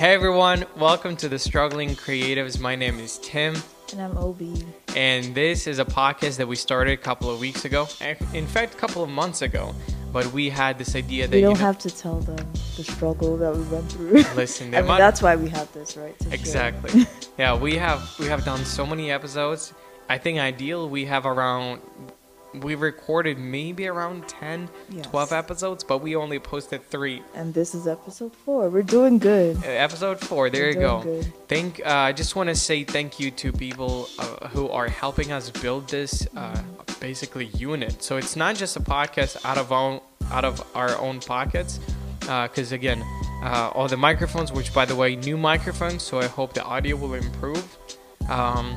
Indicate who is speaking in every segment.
Speaker 1: Hey everyone, welcome to the Struggling Creatives. My name is Tym,
Speaker 2: And I'm Obi.
Speaker 1: and this is a podcast that we started a couple of weeks ago. In fact, a couple of months ago. But we had this idea that
Speaker 2: We don't
Speaker 1: you know,
Speaker 2: have to tell them the struggle that we went through.
Speaker 1: listen,
Speaker 2: I mean,
Speaker 1: might-
Speaker 2: that's why we have this, right?
Speaker 1: exactly. yeah, we have we have done so many episodes. I think ideal we have around we recorded maybe around 10,
Speaker 2: Yes.
Speaker 1: 12 episodes, but we only posted 3.
Speaker 2: And this is episode four. We're doing good.
Speaker 1: Uh, Episode 4, there
Speaker 2: We're
Speaker 1: you go.
Speaker 2: good.
Speaker 1: Thank. Uh, I just want to say thank you to people uh, who are helping us build this uh, basically unit. So it's not just a podcast out of own out of our own pockets, because again, uh, all the microphones, which by the way, new microphones. So I hope the audio will improve. Um,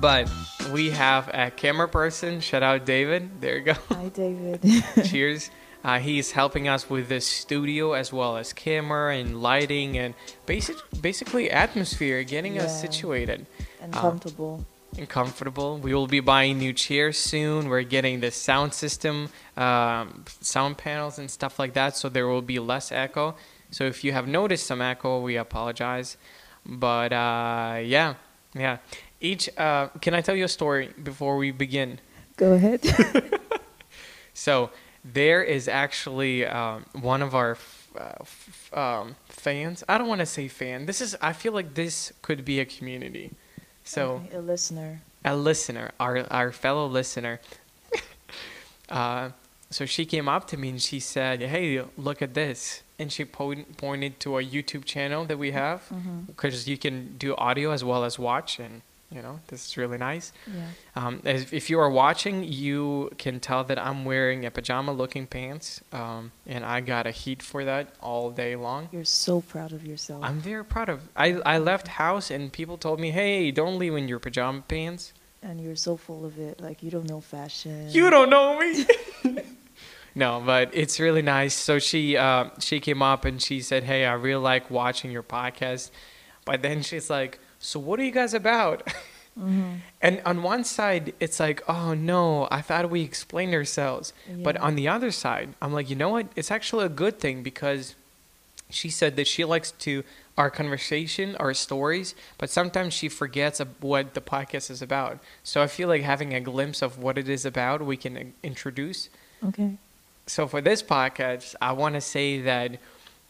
Speaker 1: but we have a camera person. Shout out David. There you go.
Speaker 2: Hi, David.
Speaker 1: Cheers. Uh, he's helping us with the studio as well as camera and lighting and basic, basically atmosphere, getting us situated
Speaker 2: and
Speaker 1: Um,
Speaker 2: comfortable.
Speaker 1: and comfortable. We will be buying new chairs soon. We're getting the sound system, um, sound panels and stuff like that, so there will be less echo. So if you have noticed some echo, we apologize. But uh, yeah, yeah. Each, uh, can I tell you a story before we begin?
Speaker 2: Go ahead.
Speaker 1: So there is actually um, one of our f- uh, f- um, fans. I don't want to say fan. This is. I feel like this could be a community. So
Speaker 2: Okay, a listener.
Speaker 1: a listener, our our fellow listener. uh, so she came up to me and she said, "Hey, look at this," and she po- pointed to a YouTube channel that we have because you can do audio as well as watch, and you know this is really nice.
Speaker 2: Yeah.
Speaker 1: Um, as, if you are watching, you can tell that I'm wearing a pajama-looking pants, um, and I got a heat for that all day long.
Speaker 2: You're so proud of yourself.
Speaker 1: I'm very proud of. I I left house and people told me, "Hey, don't leave in your pajama pants."
Speaker 2: and you're so full of it. Like, you don't know fashion.
Speaker 1: You don't know me. no, but it's really nice. So she uh, she came up and she said, "Hey, I really like watching your podcast," but then she's like, "So what are you guys about?"
Speaker 2: hmm
Speaker 1: And on one side, it's like, oh no, I thought we explained ourselves. But on the other side, I'm like, you know what? It's actually a good thing because she said that she likes to our conversation, our stories, but sometimes she forgets what the podcast is about. So I feel like having a glimpse of what it is about, we can uh, introduce.
Speaker 2: Okay.
Speaker 1: So for this podcast, I want to say that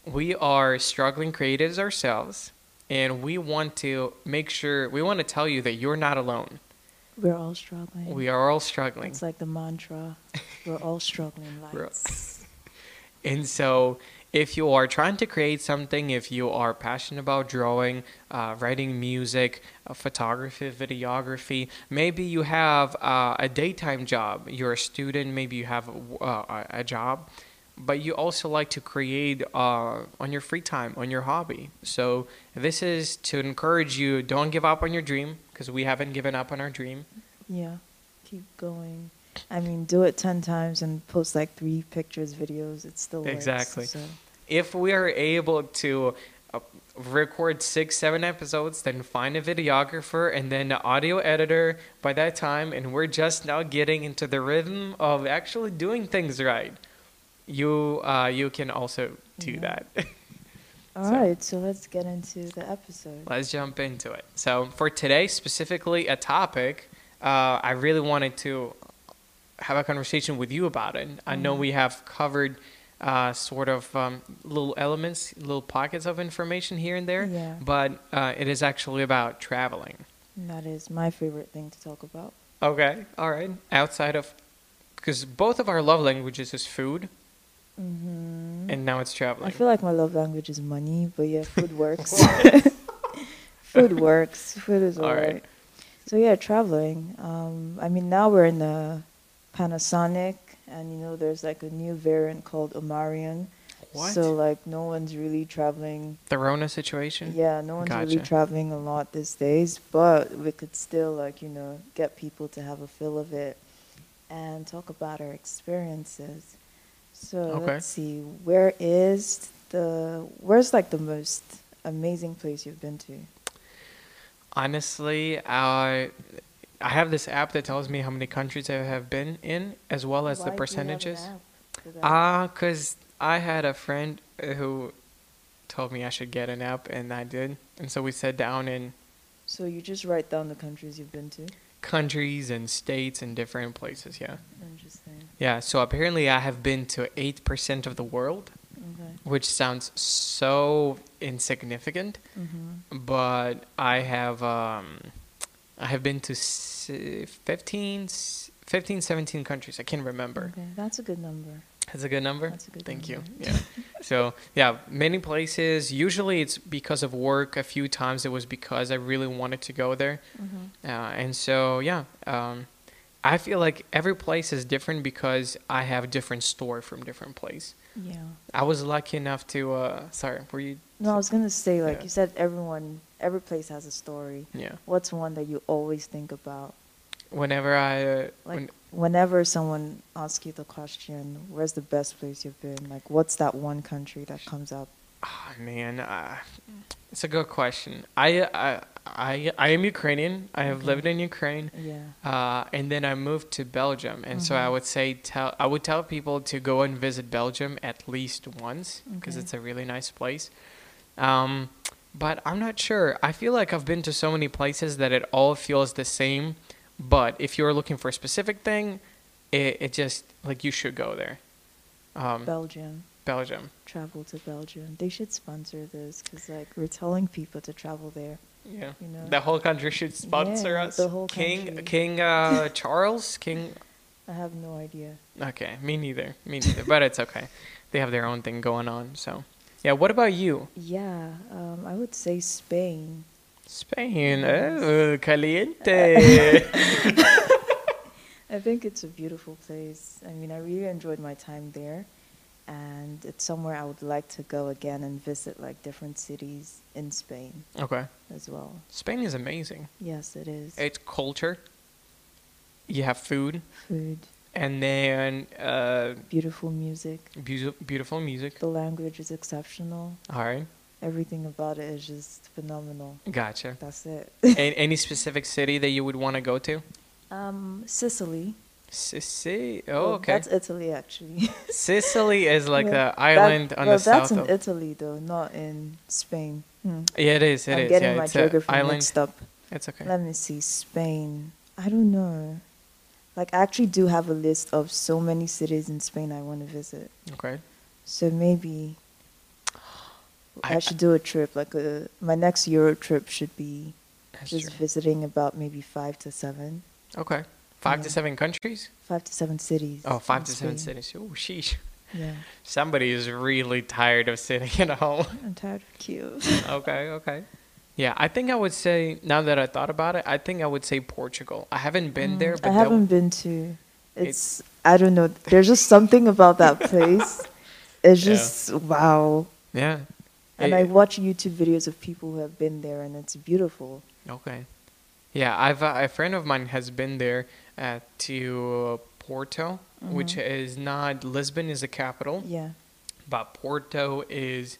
Speaker 1: we are struggling creatives ourselves, and we want to make sure we want to tell you that you're not alone.
Speaker 2: We're all struggling.
Speaker 1: We are all struggling.
Speaker 2: It's like the mantra. We're all struggling lights.
Speaker 1: And so, if you are trying to create something, if you are passionate about drawing, uh, writing music, uh, photography, videography, maybe you have uh, a daytime job, you're a student, maybe you have a, uh, a job, but you also like to create uh, on your free time, on your hobby. So, this is to encourage you don't give up on your dream, because we haven't given up on our dream.
Speaker 2: Yeah, keep going. I mean, do it 10 times and post like three pictures, videos. It still works.
Speaker 1: Exactly.
Speaker 2: So,
Speaker 1: if we are able to uh, record six, seven episodes, then find a videographer and then an audio editor by that time, and we're just now getting into the rhythm of actually doing things right. You, uh, you can also do
Speaker 2: Yeah.
Speaker 1: that.
Speaker 2: all
Speaker 1: So-
Speaker 2: right, so let's get into the episode.
Speaker 1: Let's jump into it. So for today, specifically a topic, uh, I really wanted to have a conversation with you about it. I know
Speaker 2: Mhm.
Speaker 1: we have covered uh, sort of um, little elements, little pockets of information here and there,
Speaker 2: Yeah.
Speaker 1: but uh, it is actually about traveling.
Speaker 2: And that is my favorite thing to talk about.
Speaker 1: Okay, all right. Outside of, because both of our love languages is food,
Speaker 2: hmm
Speaker 1: and now it's traveling.
Speaker 2: I feel like my love language is money, but yeah, food works. food works. Food is
Speaker 1: All right.
Speaker 2: alright. So yeah, traveling. Um, I mean, now we're in the Panasonic, and you know, there's like a new variant called Omarion.
Speaker 1: what?
Speaker 2: So like, no one's really traveling.
Speaker 1: the Rona situation.
Speaker 2: Yeah, no one's really traveling a lot these days, but we could still like you know get people to have a feel of it and talk about our experiences. So
Speaker 1: Okay.
Speaker 2: let's see, where is the where's like the most amazing place you've been to?
Speaker 1: Honestly, I I have this app that tells me how many countries I have been in, as well as
Speaker 2: Why
Speaker 1: the
Speaker 2: do you have an
Speaker 1: percentages.
Speaker 2: app for that?
Speaker 1: Ah, cause I had a friend uh, who told me I should get an app, and I did. And so we sat down and
Speaker 2: So you just write down the countries you've been to.
Speaker 1: countries and states and different places. Yeah,
Speaker 2: Interesting.
Speaker 1: Yeah. So apparently, I have been to eight percent of the world,
Speaker 2: Okay.
Speaker 1: which sounds so insignificant,
Speaker 2: Mm-hmm.
Speaker 1: but I have um, I have been to s- 15, s- 15, 17 countries. I can't remember.
Speaker 2: Okay, that's a good number.
Speaker 1: That's a good number.
Speaker 2: That's a good
Speaker 1: Thank you. Yeah. so yeah, many places. Usually it's because of work. A few times it was because I really wanted to go there.
Speaker 2: Mm-hmm.
Speaker 1: Uh, and so yeah, um, I feel like every place is different because I have different story from different place.
Speaker 2: Yeah.
Speaker 1: I was lucky enough to. Uh, sorry, were you?
Speaker 2: No, I was gonna say like
Speaker 1: Yeah.
Speaker 2: you said, everyone, every place has a story.
Speaker 1: Yeah.
Speaker 2: What's one that you always think about?
Speaker 1: Whenever I. Uh,
Speaker 2: Like
Speaker 1: when,
Speaker 2: whenever someone asks you the question, "Where's the best place you've been?" Like, what's that one country that comes up?
Speaker 1: Ah, man, uh, it's a good question. I, I, I, I am Ukrainian. I have
Speaker 2: Okay.
Speaker 1: lived in Ukraine.
Speaker 2: Yeah.
Speaker 1: Uh, and then I moved to Belgium, and so I
Speaker 2: Mhm.
Speaker 1: would say tell I would tell people to go and visit Belgium at least once because
Speaker 2: Okay.
Speaker 1: it's a really nice place. Um, but I'm not sure. I feel like I've been to so many places that it all feels the same. But if you're looking for a specific thing, it, it just like you should go there. Um,
Speaker 2: Belgium.
Speaker 1: Belgium.
Speaker 2: Travel to Belgium. They should sponsor this because like we're telling people to travel there.
Speaker 1: Yeah.
Speaker 2: You know.
Speaker 1: The whole country should sponsor
Speaker 2: Yeah,
Speaker 1: us.
Speaker 2: the whole
Speaker 1: King
Speaker 2: country.
Speaker 1: King uh, Charles King
Speaker 2: I have no idea.
Speaker 1: Okay, me neither. Me neither. but it's okay. They have their own thing going on. So, yeah. What about you?
Speaker 2: Yeah, um, I would say Spain.
Speaker 1: Spain.
Speaker 2: Yes.
Speaker 1: Oh, caliente.
Speaker 2: I think it's a beautiful place. I mean, I really enjoyed my time there, and it's somewhere I would like to go again and visit like different cities in Spain
Speaker 1: okay.
Speaker 2: as well.
Speaker 1: Spain is amazing.
Speaker 2: Yes, it is.
Speaker 1: It's culture. You have food,
Speaker 2: Food,
Speaker 1: and then uh,
Speaker 2: beautiful music.
Speaker 1: beautiful, beautiful music.
Speaker 2: The language is exceptional.
Speaker 1: All right.
Speaker 2: Everything about it is just phenomenal.
Speaker 1: Gotcha.
Speaker 2: That's it.
Speaker 1: A- any specific city that you would want to go to?
Speaker 2: um, Sicily.
Speaker 1: Sicily. Oh,
Speaker 2: Well,
Speaker 1: okay.
Speaker 2: That's Italy, actually.
Speaker 1: Sicily is like
Speaker 2: Well,
Speaker 1: the
Speaker 2: that-
Speaker 1: island on
Speaker 2: well,
Speaker 1: the
Speaker 2: that's in
Speaker 1: of.
Speaker 2: Italy, though, not in Spain. Hmm.
Speaker 1: Yeah, it is. It
Speaker 2: I'm
Speaker 1: is,
Speaker 2: getting
Speaker 1: yeah,
Speaker 2: my
Speaker 1: it's
Speaker 2: geography
Speaker 1: island.
Speaker 2: mixed up.
Speaker 1: It's okay.
Speaker 2: Let me see. Spain. I don't know. Like, I actually do have a list of so many cities in Spain I want to visit.
Speaker 1: Okay.
Speaker 2: So maybe I,
Speaker 1: I-
Speaker 2: should do a trip. Like, a, my next Euro trip should be just
Speaker 1: true.
Speaker 2: visiting about maybe five to seven.
Speaker 1: Okay. Five to seven countries?
Speaker 2: Five to seven cities.
Speaker 1: Oh, five to seven cities. Oh, sheesh.
Speaker 2: Yeah.
Speaker 1: Somebody is really tired of sitting at home.
Speaker 2: I'm tired of queues.
Speaker 1: okay, okay. Yeah, I think I would say, now that I thought about it, I think I would say Portugal. I haven't been there,
Speaker 2: Mm,
Speaker 1: but
Speaker 2: I haven't been to. It's, I don't know. There's just something about that place. It's
Speaker 1: Yeah.
Speaker 2: just wow.
Speaker 1: yeah.
Speaker 2: And
Speaker 1: Eh,
Speaker 2: I watch YouTube videos of people who have been there, and it's beautiful.
Speaker 1: Okay. Yeah, I've uh, a friend of mine has been there uh, to Porto, which
Speaker 2: Mhm.
Speaker 1: is not Lisbon is the capital,
Speaker 2: Yeah.
Speaker 1: but Porto is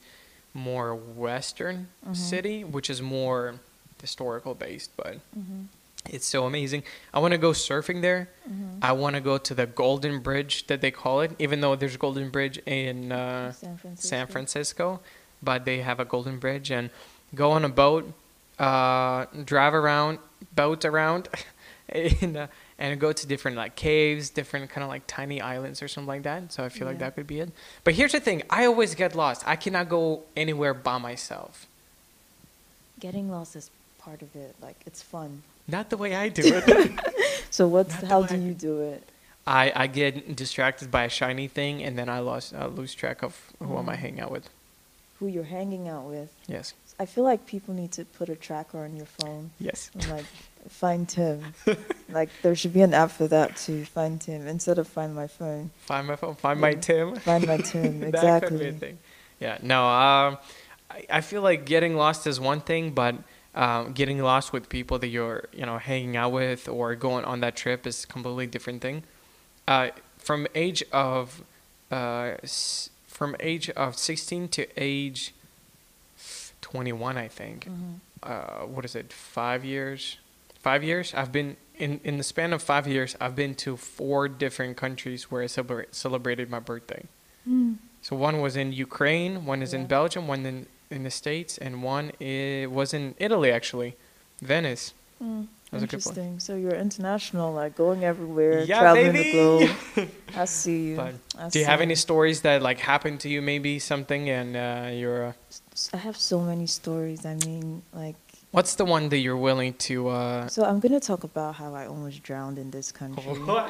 Speaker 1: more western
Speaker 2: Mhm.
Speaker 1: city, which is more historical based, but
Speaker 2: Mm-hmm.
Speaker 1: it's so amazing. I want to go surfing there.
Speaker 2: Mm-hmm.
Speaker 1: I want to go to the Golden Bridge that they call it, even though there's Golden Bridge in uh,
Speaker 2: San Francisco.
Speaker 1: San Francisco, but they have a Golden Bridge and go on a boat, uh, drive around, boat around, and, uh, and go to different like caves, different kind of like tiny islands or something like that. So I feel like that could be it. But here's the thing: I always get lost. I cannot go anywhere by myself.
Speaker 2: Getting lost is part of it. Like it's fun.
Speaker 1: Not the way I do it.
Speaker 2: So what's
Speaker 1: Not the
Speaker 2: how do you do it?
Speaker 1: I, I get distracted by a shiny thing, and then I lost I lose track of who am I
Speaker 2: Mm.
Speaker 1: hanging out with.
Speaker 2: Who you're hanging out with?
Speaker 1: Yes.
Speaker 2: I feel like people need to put a tracker on your phone
Speaker 1: Yes.
Speaker 2: and like find Tym. like there should be an app for that to find Tym instead of find my phone.
Speaker 1: Find my phone. Find my Tym.
Speaker 2: Find my Tym.
Speaker 1: that could be a
Speaker 2: exactly.
Speaker 1: thing. Yeah. No. Um, I, I feel like getting lost is one thing, but um, getting lost with people that you're you know hanging out with or going on that trip is a completely different thing. Uh, from age of uh, s- from age of 16 to age 21, I think.
Speaker 2: Mhm.
Speaker 1: uh, what is it, five years? Five years? I've been in in the span of five years. I've been to four different countries where I celebrate, celebrated my birthday.
Speaker 2: Mm.
Speaker 1: So one was in Ukraine, one is in Belgium, one in in the states, and one i was in Italy actually, Venice.
Speaker 2: Mm,
Speaker 1: That was a good one.
Speaker 2: interesting. So you're international, like going everywhere,
Speaker 1: Yeah,
Speaker 2: traveling
Speaker 1: baby.
Speaker 2: the globe. I see you.
Speaker 1: But
Speaker 2: I
Speaker 1: Do you have any stories that like happened to you? Maybe something, and uh, you're. Uh,
Speaker 2: I have so many stories. I mean, like,
Speaker 1: what's the one that you're willing to? Uh,
Speaker 2: so I'm gonna talk about how I almost drowned in this country.
Speaker 1: what?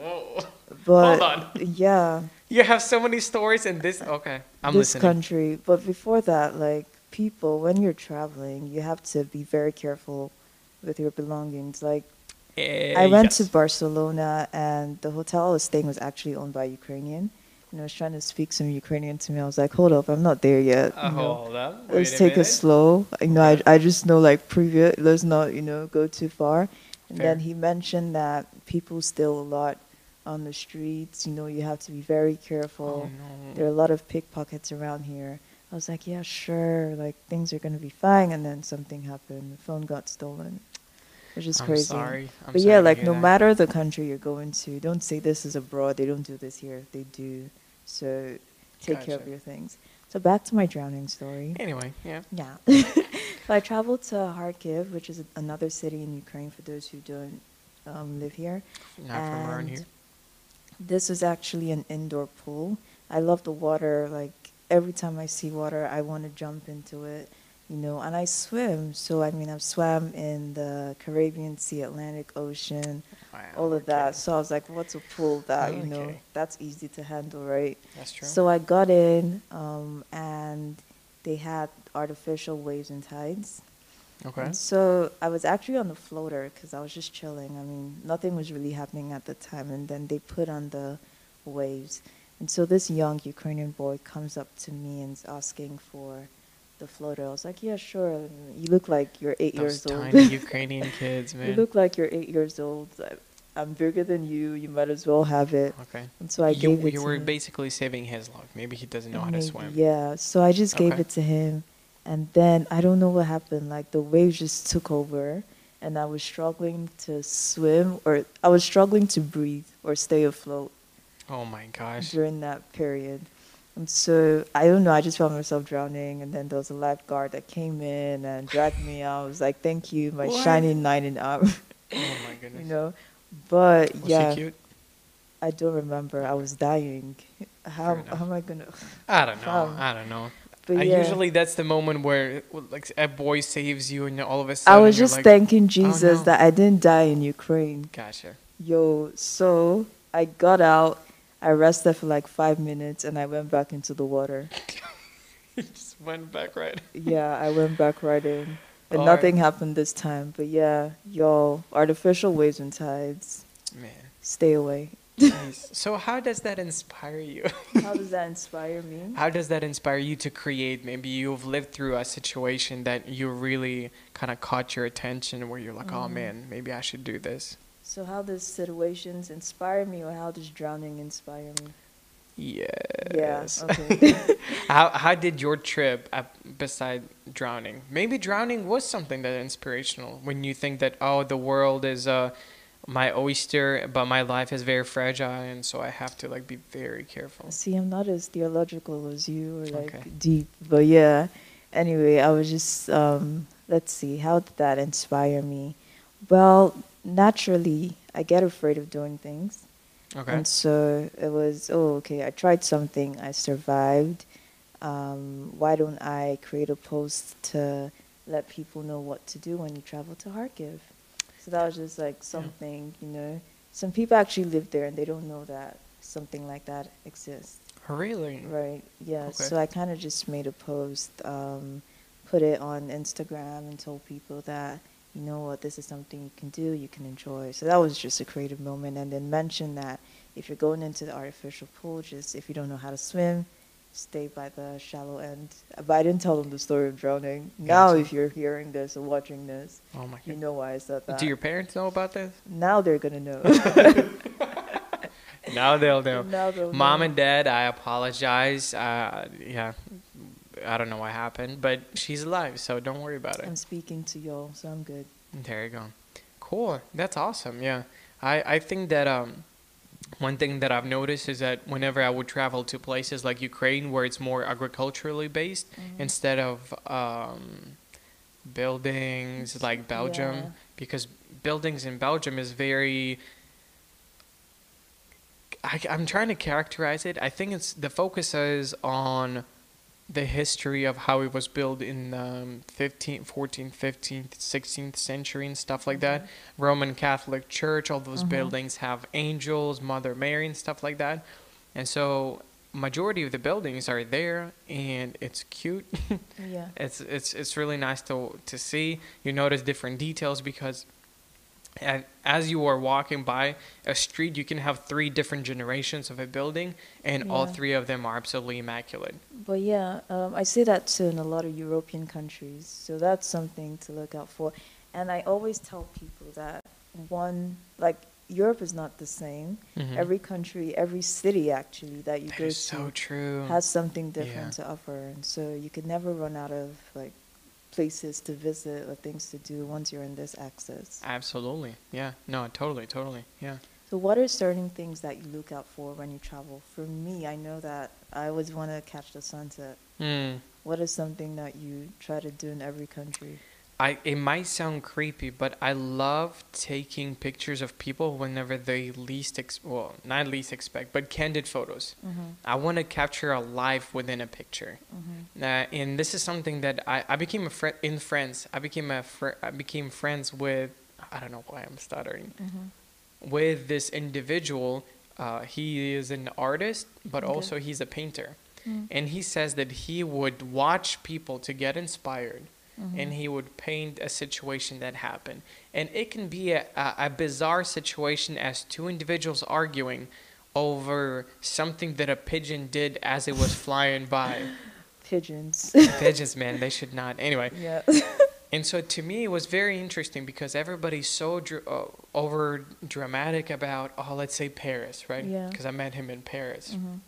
Speaker 1: Whoa.
Speaker 2: But
Speaker 1: Hold on.
Speaker 2: yeah,
Speaker 1: You have so many stories in this. Okay, I'm
Speaker 2: this
Speaker 1: listening.
Speaker 2: country. But before that, like people, when you're traveling, you have to be very careful with your belongings. Like
Speaker 1: Eh,
Speaker 2: I went to. Barcelona, and the hotel I was staying was actually owned by Ukrainian. And I was trying to speak some Ukrainian to me. I was like, "Hold up, I'm not there yet.
Speaker 1: Uh,
Speaker 2: you know.
Speaker 1: hold up.
Speaker 2: Let's take it slow. You know, I, I just know like previous. Let's not you know go too far. And
Speaker 1: Fair.
Speaker 2: then he mentioned that people steal a lot on the streets. You know, you have to be very careful.
Speaker 1: Oh, no.
Speaker 2: There are a lot of pickpockets around here. I was like, yeah, sure. Like things are gonna be fine. And then something happened. The phone got stolen, which is
Speaker 1: I'm
Speaker 2: crazy.
Speaker 1: sorry. I'm
Speaker 2: but
Speaker 1: sorry
Speaker 2: yeah, like no
Speaker 1: that.
Speaker 2: matter the country you're going to, don't say this is abroad. They don't do this here. They do. So take care of your things. So back to my drowning story.
Speaker 1: Anyway, yeah.
Speaker 2: Yeah. so I traveled to Kharkiv, which is another city in Ukraine for those who don't um, live here.
Speaker 1: Not from around here.
Speaker 2: This is actually an indoor pool. I love the water. Like every time I see water, I want to jump into it, you know. And I swim. So I mean, I've swam in the Caribbean Sea, Atlantic Ocean,
Speaker 1: Wow,
Speaker 2: all of
Speaker 1: okay.
Speaker 2: that. So I was like, what's a pool that you know that's easy to handle, right?
Speaker 1: That's true.
Speaker 2: So I got in, um, and they had artificial waves and tides.
Speaker 1: okay.
Speaker 2: And so I was actually on the floater because I was just chilling. I mean, nothing was really happening at the time. And then they put on the waves. And so this young Ukrainian boy comes up to me and is asking for the floater. I was like, yeah, sure. You look like you're eight
Speaker 1: Those
Speaker 2: years old.
Speaker 1: tiny Ukrainian kids, man.
Speaker 2: you look like you're eight years old. I- I'm bigger than you. You might as well have it.
Speaker 1: okay.
Speaker 2: And so I
Speaker 1: you
Speaker 2: gave it
Speaker 1: you
Speaker 2: to
Speaker 1: were
Speaker 2: him.
Speaker 1: basically saving his life. Maybe he doesn't know how to swim.
Speaker 2: Yeah, so I just gave
Speaker 1: Okay.
Speaker 2: it to him, and then I don't know what happened. Like the waves just took over, and I was struggling to swim, or I was struggling to breathe or stay afloat
Speaker 1: Oh my gosh.
Speaker 2: during that period. And so I don't know. I just found myself drowning, and then there was a lifeguard that came in and dragged me out. I was like, "Thank you, my
Speaker 1: What?
Speaker 2: shining knight in armor,"
Speaker 1: Oh my goodness.
Speaker 2: you know. But
Speaker 1: Was
Speaker 2: yeah? I don't remember. I was dying. How, how am I gonna?
Speaker 1: I don't know.
Speaker 2: Um,
Speaker 1: I don't know.
Speaker 2: But
Speaker 1: I
Speaker 2: yeah.
Speaker 1: usually that's the moment where like a boy saves you and all of a sudden
Speaker 2: I
Speaker 1: was
Speaker 2: just
Speaker 1: like,
Speaker 2: thanking Jesus
Speaker 1: no.
Speaker 2: that I didn't die in Ukraine.
Speaker 1: Gotcha.
Speaker 2: Yo, so I got out, I rested for like five minutes, and I went back into the water.
Speaker 1: You just went back right.
Speaker 2: Yeah, I went back right in. And
Speaker 1: Alright.
Speaker 2: nothing happened this time. But yeah, y'all, artificial waves and tides,
Speaker 1: Man.
Speaker 2: stay away.
Speaker 1: Nice. so how does that inspire you?
Speaker 2: How does that inspire me?
Speaker 1: How does that inspire you to create? Maybe you've lived through a situation that you really kind of caught your attention where you're like, oh
Speaker 2: Mhm.
Speaker 1: man, maybe I should do this.
Speaker 2: So how does situations inspire me or how does drowning inspire me?
Speaker 1: Yes.
Speaker 2: Yeah, okay.
Speaker 1: how, how did your trip, uh, beside drowning, maybe drowning was something that inspirational when you think that, oh, the world is uh, my oyster, but my life is very fragile, and so I have to like be very careful.
Speaker 2: See, I'm not as theological as you or like
Speaker 1: Okay.
Speaker 2: deep, but yeah. Anyway, I was just um let's see, how did that inspire me? Well, naturally, I get afraid of doing things.
Speaker 1: Okay.
Speaker 2: And so it was, oh, okay, I tried something, I survived. Um, why don't I create a post to let people know what to do when you travel to Kharkiv? So that was just like something, you know. Some people actually live there and they don't know that something like that exists.
Speaker 1: really?
Speaker 2: Right. Yeah.
Speaker 1: Okay.
Speaker 2: So I kind of just made a post, um, put it on Instagram, and told people that you know what, this is something you can do, you can enjoy. So that was just a creative moment, and then mention that if you're going into the artificial pool, just if you don't know how to swim, stay by the shallow end. But I didn't tell them the story of drowning. Now, if you're hearing this or watching this,
Speaker 1: Oh my God.
Speaker 2: you know why I said that.
Speaker 1: Do your parents know about this?
Speaker 2: now they're gonna know.
Speaker 1: Now they'll know.
Speaker 2: now they'll
Speaker 1: Mom
Speaker 2: know.
Speaker 1: and dad, I apologize. Uh, yeah, I don't know what happened, but she's alive, so don't worry about it.
Speaker 2: I'm speaking to y'all, so I'm good.
Speaker 1: There you go. Cool. That's awesome. Yeah. I, I think that um one thing that I've noticed is that whenever I would travel to places like Ukraine, where it's more agriculturally based,
Speaker 2: Mhm.
Speaker 1: instead of um, buildings like Belgium,
Speaker 2: Yeah.
Speaker 1: because buildings in Belgium is very. I, I'm trying to characterize it. I think it's the focus is on the history of how it was built in um, 15th, 14th, 15th, 16th century and stuff like that. Roman Catholic Church, all those
Speaker 2: Mhm.
Speaker 1: buildings have angels, Mother Mary, and stuff like that. And so, majority of the buildings are there, and it's cute.
Speaker 2: Yeah.
Speaker 1: it's it's it's really nice to to see. You notice different details because. And as you are walking by a street, you can have three different generations of a building, and all three of them are absolutely immaculate.
Speaker 2: But yeah, um, I see that too in a lot of European countries. So that's something to look out for. And I always tell people that one, like Europe is not the same.
Speaker 1: Mhm.
Speaker 2: Every country, every city actually that you
Speaker 1: That
Speaker 2: go to
Speaker 1: so true.
Speaker 2: has something different
Speaker 1: Yeah.
Speaker 2: to offer, and so you can never run out of like places to visit or things to do once you're in this access.
Speaker 1: Absolutely. Yeah. No, totally, totally. Yeah.
Speaker 2: So, what are certain things that you look out for when you travel? For me, I know that I always want to catch the sunset.
Speaker 1: Mm.
Speaker 2: What is something that you try to do in every country?
Speaker 1: I it might sound creepy, but I love taking pictures of people whenever they least ex- well, not least expect, but candid photos.
Speaker 2: Mm-hmm.
Speaker 1: I want to capture a life within a picture.
Speaker 2: Mm-hmm.
Speaker 1: Uh, and this is something that I, I became a friend in France. I became a fr- I became friends with I don't know why I'm stuttering
Speaker 2: Mm-hmm.
Speaker 1: with this individual. Uh, he is an artist, but
Speaker 2: Okay.
Speaker 1: also he's a painter.
Speaker 2: Mm.
Speaker 1: And he says that he would watch people to get inspired
Speaker 2: Mhm.
Speaker 1: and he would paint a situation that happened. And it can be a, a, a bizarre situation as two individuals arguing over something that a pigeon did as it was flying by.
Speaker 2: Pigeons.
Speaker 1: Pigeons, man, they should not. Anyway,
Speaker 2: yeah.
Speaker 1: and so to me, it was very interesting because everybody's so dr- uh, over dramatic about, oh, let's say Paris, right?
Speaker 2: Yeah.
Speaker 1: Because I met him in Paris.
Speaker 2: Mhm.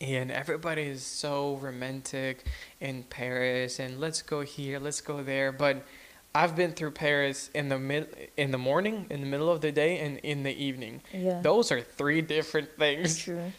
Speaker 1: And everybody is so romantic in Paris, and let's go here, let's go there. But I've been through Paris in the mid, in the morning, in the middle of the day, and in the evening.
Speaker 2: Yeah.
Speaker 1: Those are three different things.
Speaker 2: True.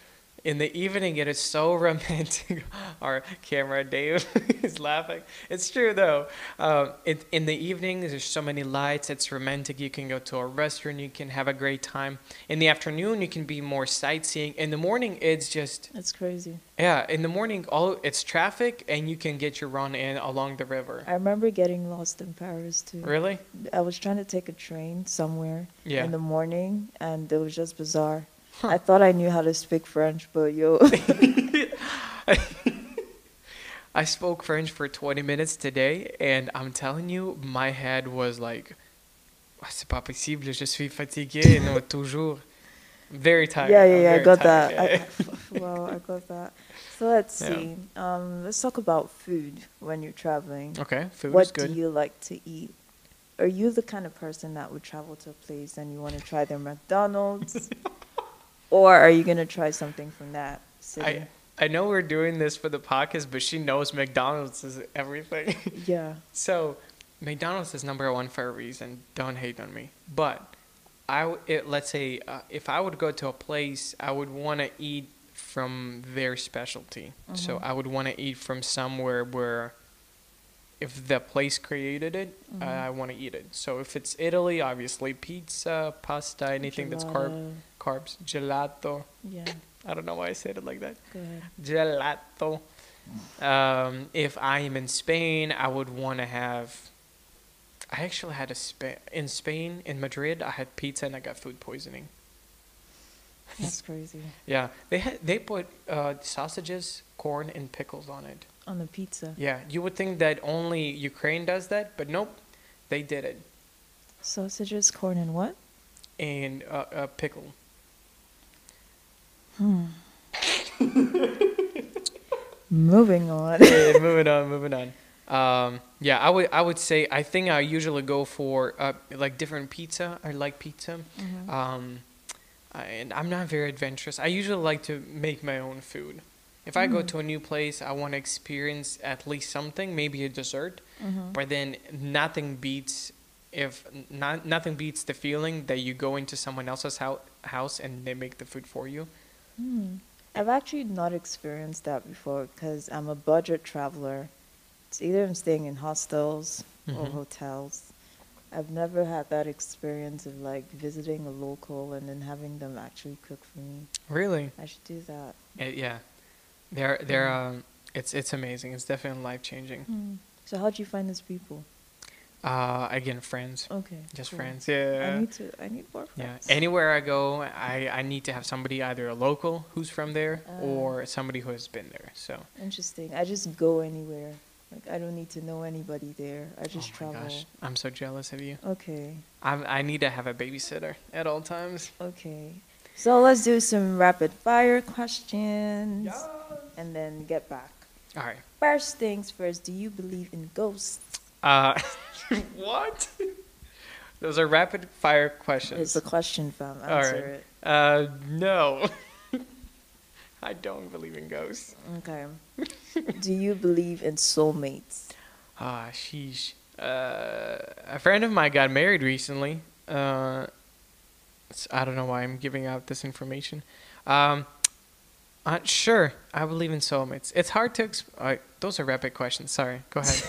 Speaker 1: In the evening, it is so romantic. Our camera, Dave, is laughing. It's true though. Um, it, in the evening, there's so many lights. It's romantic. You can go to a restaurant. You can have a great time. In the afternoon, you can be more sightseeing. In the morning, it's just
Speaker 2: That's crazy.
Speaker 1: yeah. In the morning, all it's traffic, and you can get your run in along the river.
Speaker 2: I remember getting lost in Paris too.
Speaker 1: Really?
Speaker 2: I was trying to take a train somewhere
Speaker 1: Yeah.
Speaker 2: in the morning, and it was just bizarre. I thought I knew how to speak French, but yo,
Speaker 1: I spoke French for 20 minutes today, and I'm telling you, my head was like, "Ah, c'est pas possible, je suis fatigué, no, toujours. Very tired.
Speaker 2: yeah, yeah, yeah, I got
Speaker 1: tired,
Speaker 2: that. I, wow, I got that. So let's
Speaker 1: Yeah.
Speaker 2: see. Um, let's talk about food when you're traveling.
Speaker 1: okay, food
Speaker 2: what
Speaker 1: is good.
Speaker 2: What do you like to eat? Are you the kind of person that would travel to a place and you want to try their McDonald's, or are you gonna try something from that city?
Speaker 1: I, I know we're doing this for the podcast, but she knows McDonald's is everything.
Speaker 2: yeah.
Speaker 1: So, McDonald's is number one for a reason. Don't hate on me. But I, it, let's say, uh, if I would go to a place, I would want to eat from their specialty. So
Speaker 2: Mhm.
Speaker 1: I would want to eat from somewhere where, if the place created it,
Speaker 2: Mhm.
Speaker 1: I want to eat it. So if it's Italy, obviously pizza, pasta, anything that's carb. Carbs, gelato.
Speaker 2: Yeah.
Speaker 1: I don't know why I said it like that
Speaker 2: Go ahead.
Speaker 1: gelato. Um, if I am in Spain, I would want to have. I actually had a Spa- in Spain in Madrid. I had pizza and I got food poisoning.
Speaker 2: That's crazy.
Speaker 1: Yeah, they had they put uh, sausages, corn, and pickles on it.
Speaker 2: On the pizza.
Speaker 1: Yeah, you would think that only Ukraine does that, but nope, they did it.
Speaker 2: Sausages, corn, and what?
Speaker 1: And uh, a pickle.
Speaker 2: Hmm. Moving on.
Speaker 1: yeah, moving on, moving on. Um, yeah, I would I would say I think I usually go for uh, like different pizza. I like pizza.
Speaker 2: Mhm.
Speaker 1: Um, I, and I'm not very adventurous. I usually like to make my own food. If I go
Speaker 2: Mm.
Speaker 1: to a new place, I want to experience at least something, maybe a dessert.
Speaker 2: Mhm.
Speaker 1: But then nothing beats if not nothing beats the feeling that you go into someone else's hou- house and they make the food for you.
Speaker 2: Hmm. I've actually not experienced that before because I'm a budget traveler. It's either I'm staying in hostels or
Speaker 1: Mhm.
Speaker 2: hotels. I've never had that experience of like visiting a local and then having them actually cook for me.
Speaker 1: Really?
Speaker 2: I should do that.
Speaker 1: Uh, yeah. They're they're um it's it's amazing. It's definitely life changing.
Speaker 2: So how'd you find these people?
Speaker 1: Uh again, friends.
Speaker 2: Okay.
Speaker 1: Just
Speaker 2: cool.
Speaker 1: friends. Yeah.
Speaker 2: I need to. I need more friends. Yeah.
Speaker 1: Anywhere I go, I, I need to have somebody either a local who's from there
Speaker 2: Ah.
Speaker 1: or somebody who has been there. So
Speaker 2: Interesting. I just go anywhere. Like I don't need to know anybody there. I just
Speaker 1: oh my
Speaker 2: travel.
Speaker 1: gosh, I'm so jealous of you.
Speaker 2: Okay.
Speaker 1: I'm, I need to have a babysitter at all times.
Speaker 2: Okay. So let's do some rapid fire questions and then get back.
Speaker 1: All right.
Speaker 2: First things first, do you believe in ghosts?
Speaker 1: Uh, what? Those are rapid fire questions.
Speaker 2: It's a question, fam.
Speaker 1: All
Speaker 2: Answer
Speaker 1: right.
Speaker 2: it.
Speaker 1: Uh, no. I don't believe in ghosts.
Speaker 2: Okay. do you believe in soulmates?
Speaker 1: Ah, sheesh. Uh, a friend of mine got married recently. Uh, I don't know why I'm giving out this information. Um, uh, sure, I believe in soulmates. It's hard to. Exp- uh, those are rapid questions. Sorry. Go ahead.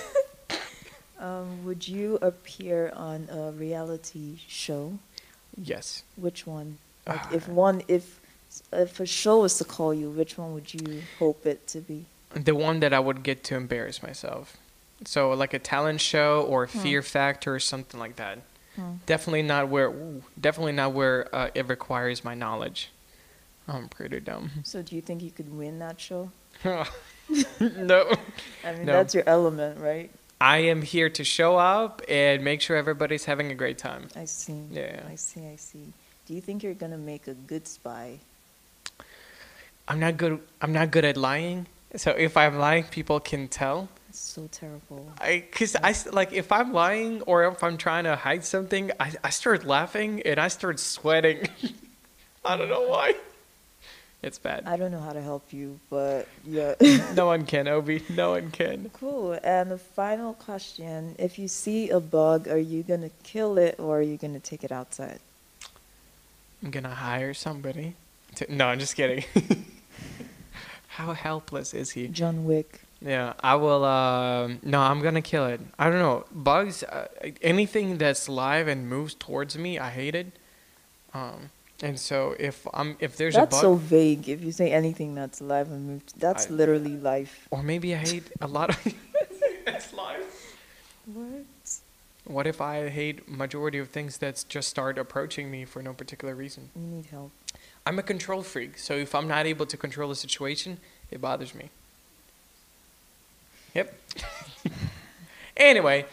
Speaker 2: Um, would you appear on a reality show?
Speaker 1: yes.
Speaker 2: Which one? Like
Speaker 1: Ah.
Speaker 2: if one, if if a show was to call you, which one would you hope it to be?
Speaker 1: The one that I would get to embarrass myself. So like a talent show or
Speaker 2: Hmm.
Speaker 1: Fear Factor or something like that.
Speaker 2: Hmm.
Speaker 1: Definitely not where. Ooh, definitely not where uh, it requires my knowledge. I'm pretty dumb.
Speaker 2: So do you think you could win that show?
Speaker 1: no.
Speaker 2: I mean,
Speaker 1: No.
Speaker 2: that's your element, right?
Speaker 1: I am here to show up and make sure everybody's having a great time.
Speaker 2: I see.
Speaker 1: Yeah.
Speaker 2: I see. I see. Do you think you're gonna make a good spy?
Speaker 1: I'm not good. I'm not good at lying. So if I'm lying, people can tell.
Speaker 2: It's so terrible.
Speaker 1: I, cause I s- like if I'm lying or if I'm trying to hide something, I, I start laughing and I start sweating. I don't know why. It's bad.
Speaker 2: I don't know how to help you, but yeah.
Speaker 1: No one can, Obi. No one can.
Speaker 2: cool. And the final question: If you see a bug, are you gonna kill it or are you gonna take it outside?
Speaker 1: I'm gonna hire somebody. To, no, I'm just kidding. How helpless is he?
Speaker 2: John Wick.
Speaker 1: Yeah, I will. Um, no, I'm gonna kill it. I don't know. Bugs, uh, anything that's live and moves towards me, I hate it. Um, and so if I'm if there's a
Speaker 2: That's
Speaker 1: a
Speaker 2: so vague. If you say anything that's alive and moved, that's
Speaker 1: I-
Speaker 2: literally life.
Speaker 1: or maybe I hate a lot of. that's life.
Speaker 2: What?
Speaker 1: What if I hate majority of things that just start approaching me for no particular reason?
Speaker 2: You need help.
Speaker 1: I'm a control freak, so if I'm not able to control a situation, it bothers me. Yep. anyway,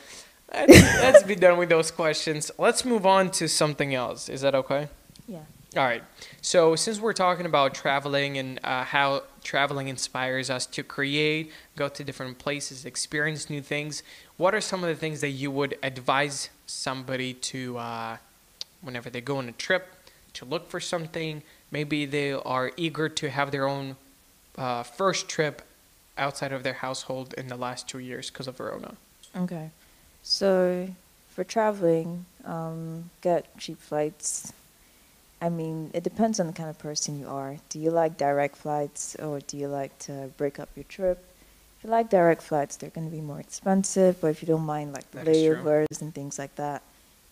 Speaker 1: let's, let's be done with those questions. Let's move on to something else. Is that okay?
Speaker 2: Yeah.
Speaker 1: All right. So, since we're talking about traveling and uh, how traveling inspires us to create, go to different places, experience new things, what are some of the things that you would advise somebody to, uh, whenever they go on a trip, to look for something? Maybe they are eager to have their own uh, first trip outside of their household in the last two years because of Verona.
Speaker 2: Okay. So for traveling, um, get cheap flights. I mean, it depends on the kind of person you are. Do you like direct flights or do you like to break up your trip? If you like direct flights, they're going to be more expensive, but if you don't mind like
Speaker 1: That true.
Speaker 2: layovers and things like that,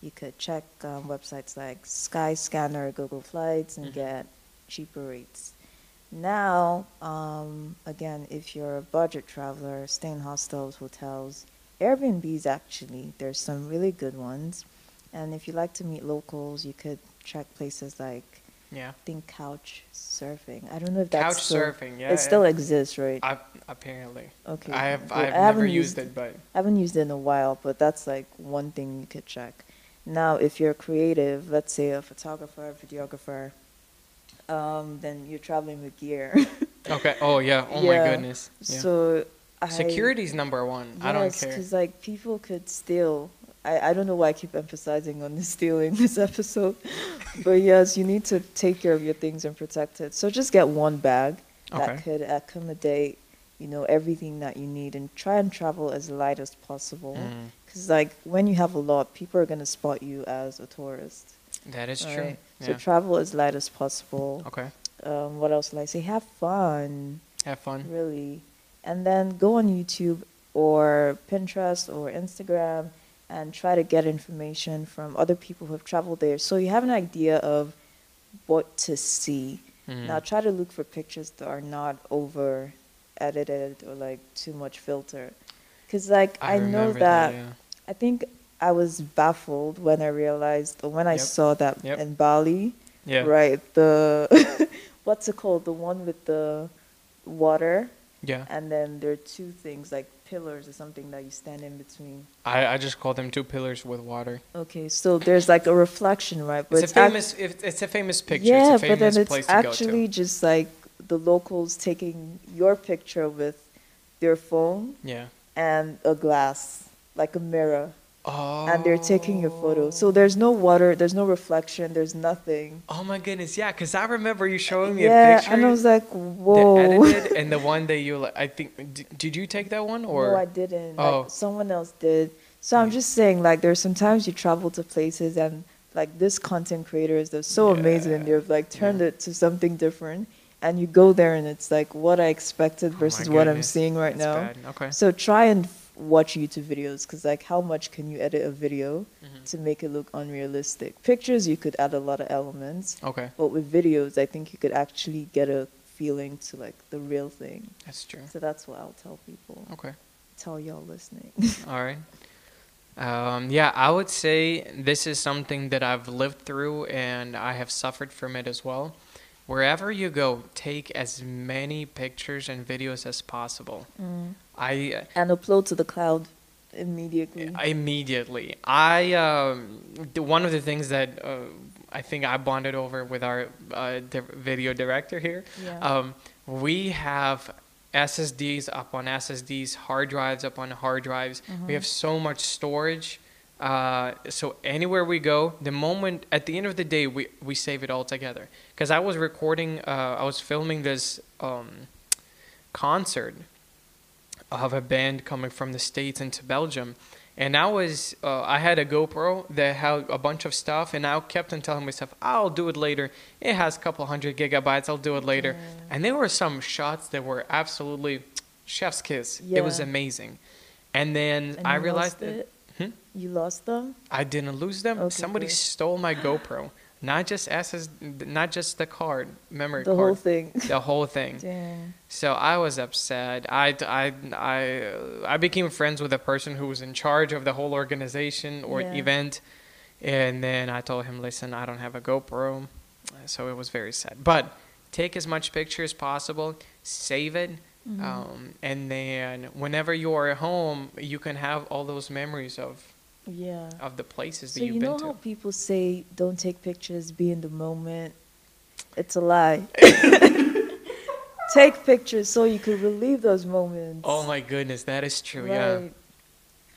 Speaker 2: you could check um, websites like Skyscanner or Google Flights and
Speaker 1: Mhm.
Speaker 2: get cheaper rates. Now, um, again, if you're a budget traveler, stay in hostels, hotels, Airbnbs actually, there's some really good ones. And if you like to meet locals, you could check places like
Speaker 1: Yeah.
Speaker 2: I think couch surfing. I don't know if
Speaker 1: Couch
Speaker 2: that's still,
Speaker 1: surfing, yeah.
Speaker 2: It still exists, right?
Speaker 1: I, apparently.
Speaker 2: Okay.
Speaker 1: I have I've
Speaker 2: i haven't
Speaker 1: never used it, but
Speaker 2: I haven't used it in a while, but that's like one thing you could check. Now, if you're creative, let's say a photographer, videographer, um, then you're traveling with gear.
Speaker 1: okay. Oh yeah. Oh
Speaker 2: Yeah.
Speaker 1: my goodness. Yeah.
Speaker 2: So I,
Speaker 1: Security's number one. I don't care.
Speaker 2: because like people could steal. I, I don't know why I keep emphasizing on the stealing this episode, but yes, you need to take care of your things and protect it. So just get one bag that
Speaker 1: Okay.
Speaker 2: could accommodate you know, everything that you need and try and travel as light as possible.
Speaker 1: Mm,
Speaker 2: Because, like, when you have a lot, people are going to spot you as a tourist.
Speaker 1: that is true.
Speaker 2: right? So travel as light as possible.
Speaker 1: Okay.
Speaker 2: Um, what else I say? Have fun,
Speaker 1: Have fun.
Speaker 2: really. And then go on YouTube or Pinterest or Instagram and try to get information from other people who have traveled there so you have an idea of what to see.
Speaker 1: Mm.
Speaker 2: Now try to look for pictures that are not over edited or like too much filter. Cuz like I, know
Speaker 1: remember
Speaker 2: that,
Speaker 1: yeah.
Speaker 2: I think I was baffled when I realized or when I
Speaker 1: Yep.
Speaker 2: saw that
Speaker 1: Yep.
Speaker 2: in Bali,
Speaker 1: Yeah.
Speaker 2: right? The what's it called? The one with the water
Speaker 1: Yeah.
Speaker 2: and then there are two things like pillars or something that you stand in between.
Speaker 1: I, I just call them two pillars with water.
Speaker 2: Okay, so there's like a reflection, right?
Speaker 1: But It's, a
Speaker 2: ac-
Speaker 1: famous. if it's a famous picture.
Speaker 2: Yeah,
Speaker 1: it's a famous
Speaker 2: but then it's actually just like the locals taking your picture with their phone.
Speaker 1: Yeah.
Speaker 2: and a glass, like a mirror,
Speaker 1: Oh.
Speaker 2: and they're taking your photo. Oh. So there's no water, there's no reflection, there's nothing.
Speaker 1: Oh my goodness, yeah, because I remember you showing me
Speaker 2: yeah,
Speaker 1: a picture.
Speaker 2: and I was like, whoa.
Speaker 1: edited and the one that you like. I think. Did, you take that one or?
Speaker 2: No, I didn't.
Speaker 1: Oh.
Speaker 2: Like someone else did. So I'm just saying, like, there's sometimes you travel to places and like this content creators, they're so amazing.
Speaker 1: Yeah.
Speaker 2: They've like turned
Speaker 1: Yeah.
Speaker 2: it to something different, and you go there and it's like what I expected
Speaker 1: Oh
Speaker 2: versus what I'm seeing right
Speaker 1: That's
Speaker 2: now.
Speaker 1: bad. Okay.
Speaker 2: So try and watch YouTube videos because like how much can you edit a video
Speaker 1: Mhm.
Speaker 2: to make it look unrealistic? Pictures you could add a lot of elements,
Speaker 1: Okay,
Speaker 2: but with videos I think you could actually get a feeling to like the real thing.
Speaker 1: that's true.
Speaker 2: So that's what I'll tell people.
Speaker 1: Okay.
Speaker 2: Tell y'all listening.
Speaker 1: All right. Um, yeah, I would say this is something that I've lived through and I have suffered from it as well. Wherever you go, take as many pictures and videos as possible. I
Speaker 2: and upload to the cloud immediately.
Speaker 1: immediately. I um, one of the things that uh, I think I bonded over with our uh, di- video director here.
Speaker 2: Yeah.
Speaker 1: Um, we have SSDs up on SSDs, hard drives up on hard drives.
Speaker 2: Mm-hmm.
Speaker 1: We have so much storage. Uh, so anywhere we go, the moment at the end of the day, we we save it all together. Because I was recording, uh, I was filming this um, concert of a band coming from the states into Belgium, and I was uh, I had a GoPro that had a bunch of stuff, and I kept on telling myself I'll do it later. It has a couple hundred gigabytes. I'll do it later. And there were some shots that were absolutely chef's kiss. It was amazing. And then
Speaker 2: And
Speaker 1: I realized that
Speaker 2: it?
Speaker 1: Hmm?
Speaker 2: You lost them?
Speaker 1: I didn't lose them.
Speaker 2: Okay,
Speaker 1: Somebody
Speaker 2: good.
Speaker 1: stole my GoPro. Not just SS, not just the card, memory
Speaker 2: The
Speaker 1: card,
Speaker 2: whole thing.
Speaker 1: the whole thing.
Speaker 2: Damn.
Speaker 1: So I was upset. I, I, I, uh, I became friends with the person who was in charge of the whole organization or
Speaker 2: Yeah.
Speaker 1: event. And then I told him, listen, I don't have a GoPro. So it was very sad. But take as much picture as possible, save it.
Speaker 2: Mm-hmm.
Speaker 1: Um, and then whenever you are at home, you can have all those memories of,
Speaker 2: Yeah.
Speaker 1: of the places
Speaker 2: So
Speaker 1: that you've
Speaker 2: you know
Speaker 1: been
Speaker 2: how
Speaker 1: to.
Speaker 2: people say don't take pictures, be in the moment? It's a lie. take pictures so you could relieve those moments.
Speaker 1: Oh my goodness, that is true. Yeah.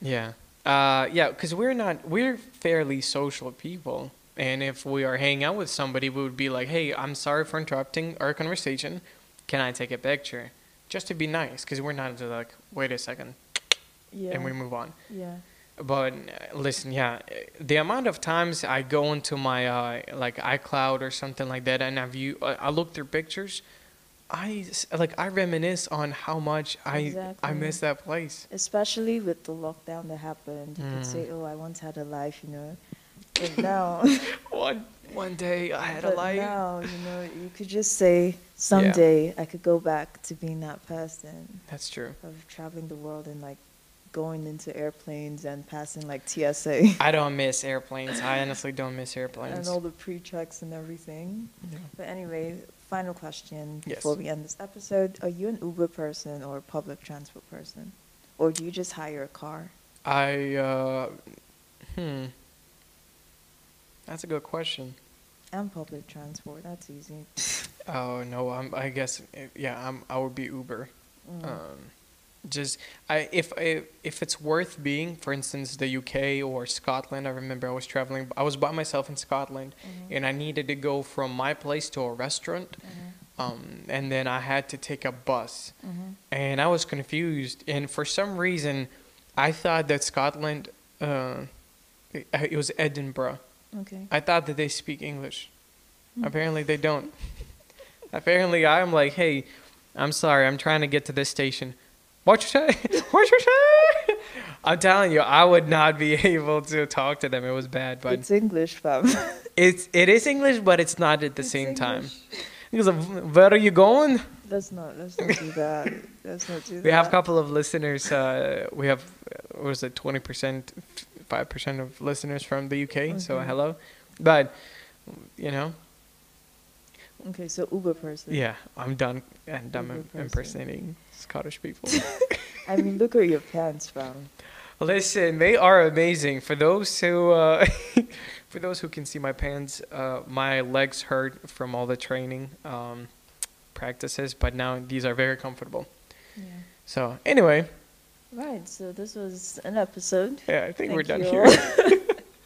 Speaker 1: Yeah. Uh, yeah, because we're not, we're fairly social people. And if we are hanging out with somebody, we would be like, hey, I'm sorry for interrupting our conversation. Can I take a picture? Just to be nice, because we're not just like, wait a second,
Speaker 2: Yeah.
Speaker 1: and we move on.
Speaker 2: yeah.
Speaker 1: But uh, listen, yeah, uh, the amount of times I go into my uh, like iCloud or something like that, and I view, uh, I look through pictures, i like I reminisce on how much I I miss that place.
Speaker 2: Especially with the lockdown that happened. You could
Speaker 1: Mm.
Speaker 2: say, oh, I once had a life, you know. But now,
Speaker 1: One one day I had a life.
Speaker 2: now, you know, you could just say, someday I could go back to being that person
Speaker 1: That's true.
Speaker 2: of traveling the world and like going into airplanes and passing like TSA
Speaker 1: I don't miss airplanes. I honestly don't miss airplanes.
Speaker 2: and all the pre-checks and everything.
Speaker 1: Yeah.
Speaker 2: But anyway, final question
Speaker 1: Yes.
Speaker 2: before we end this episode: Are you an Uber person or a public transport person, or do you just hire a car?
Speaker 1: I uh, hmm. That's a good question.
Speaker 2: And public transport. That's easy.
Speaker 1: Oh no, I'm. I guess uh, yeah. I'm. I would be Uber.
Speaker 2: Mm.
Speaker 1: Um, just I if if if it's worth being, for instance, the UK or Scotland. I remember I was traveling. I was by myself in Scotland,
Speaker 2: Mhm.
Speaker 1: and I needed to go from my place to a restaurant.
Speaker 2: Mhm.
Speaker 1: um, and then I had to take a bus,
Speaker 2: Mhm.
Speaker 1: and I was confused. And for some reason, I thought that Scotland, uh, it, it was Edinburgh.
Speaker 2: Okay.
Speaker 1: I thought that they speak English.
Speaker 2: Hmm.
Speaker 1: Apparently, they don't. Apparently, I'm like, hey, I'm sorry, I'm trying to get to this station. What you say? What you say? I'm telling you, I would not be able to talk to them. It was bad, but
Speaker 2: it's English, fam.
Speaker 1: it's it is English, but it's not at the
Speaker 2: It's
Speaker 1: same time. Because of, where are you going?
Speaker 2: Let's not. Let's not do that. Let's not do that.
Speaker 1: We have a couple of listeners. Uh, we have uh, what was it, twenty percent, five percent of listeners from the UK. So hello, but you know,
Speaker 2: Okay, so Uber person.
Speaker 1: yeah, I'm done and I'm
Speaker 2: Uber
Speaker 1: im-
Speaker 2: person.
Speaker 1: impersonating Scottish people.
Speaker 2: I mean, look where your pants, fam.
Speaker 1: Listen, they are amazing. For those who, uh, for those who can see my pants, uh, my legs hurt from all the training um, practices, but now these are very comfortable.
Speaker 2: Yeah.
Speaker 1: So anyway,
Speaker 2: Right. So this was an episode.
Speaker 1: yeah, I think we're done here.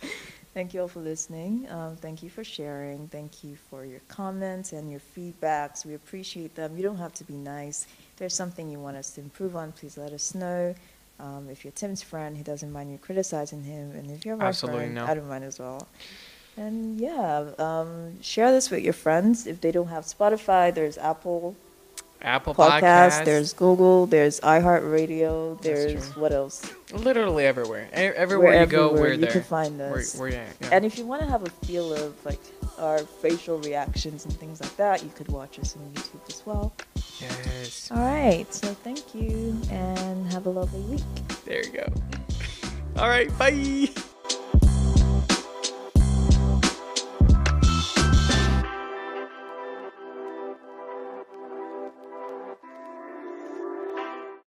Speaker 2: thank you all for listening. Um, thank you for sharing. Thank you for your comments and your feedbacks. We appreciate them. You don't have to be nice. If there's something you want us to improve on, please let us know. Um, if you're Tym's friend, he doesn't mind you criticizing him, and if you're my
Speaker 1: Absolutely
Speaker 2: friend,
Speaker 1: no.
Speaker 2: I don't mind as well. And yeah, um, share this with your friends. If they don't have Spotify, there's Apple
Speaker 1: Apple
Speaker 2: Podcasts,
Speaker 1: Podcasts,
Speaker 2: there's Google, there's iHeartRadio, there's what else?
Speaker 1: literally everywhere. E- everywhere you go,
Speaker 2: everywhere.
Speaker 1: we're
Speaker 2: you
Speaker 1: there.
Speaker 2: can find
Speaker 1: We're,
Speaker 2: us.
Speaker 1: we're yeah, yeah.
Speaker 2: And if you want to have a feel of like our facial reactions and things like that, you could watch us on YouTube as well.
Speaker 1: yes.
Speaker 2: All right, so thank you and have a lovely week.
Speaker 1: There you go. All right, bye.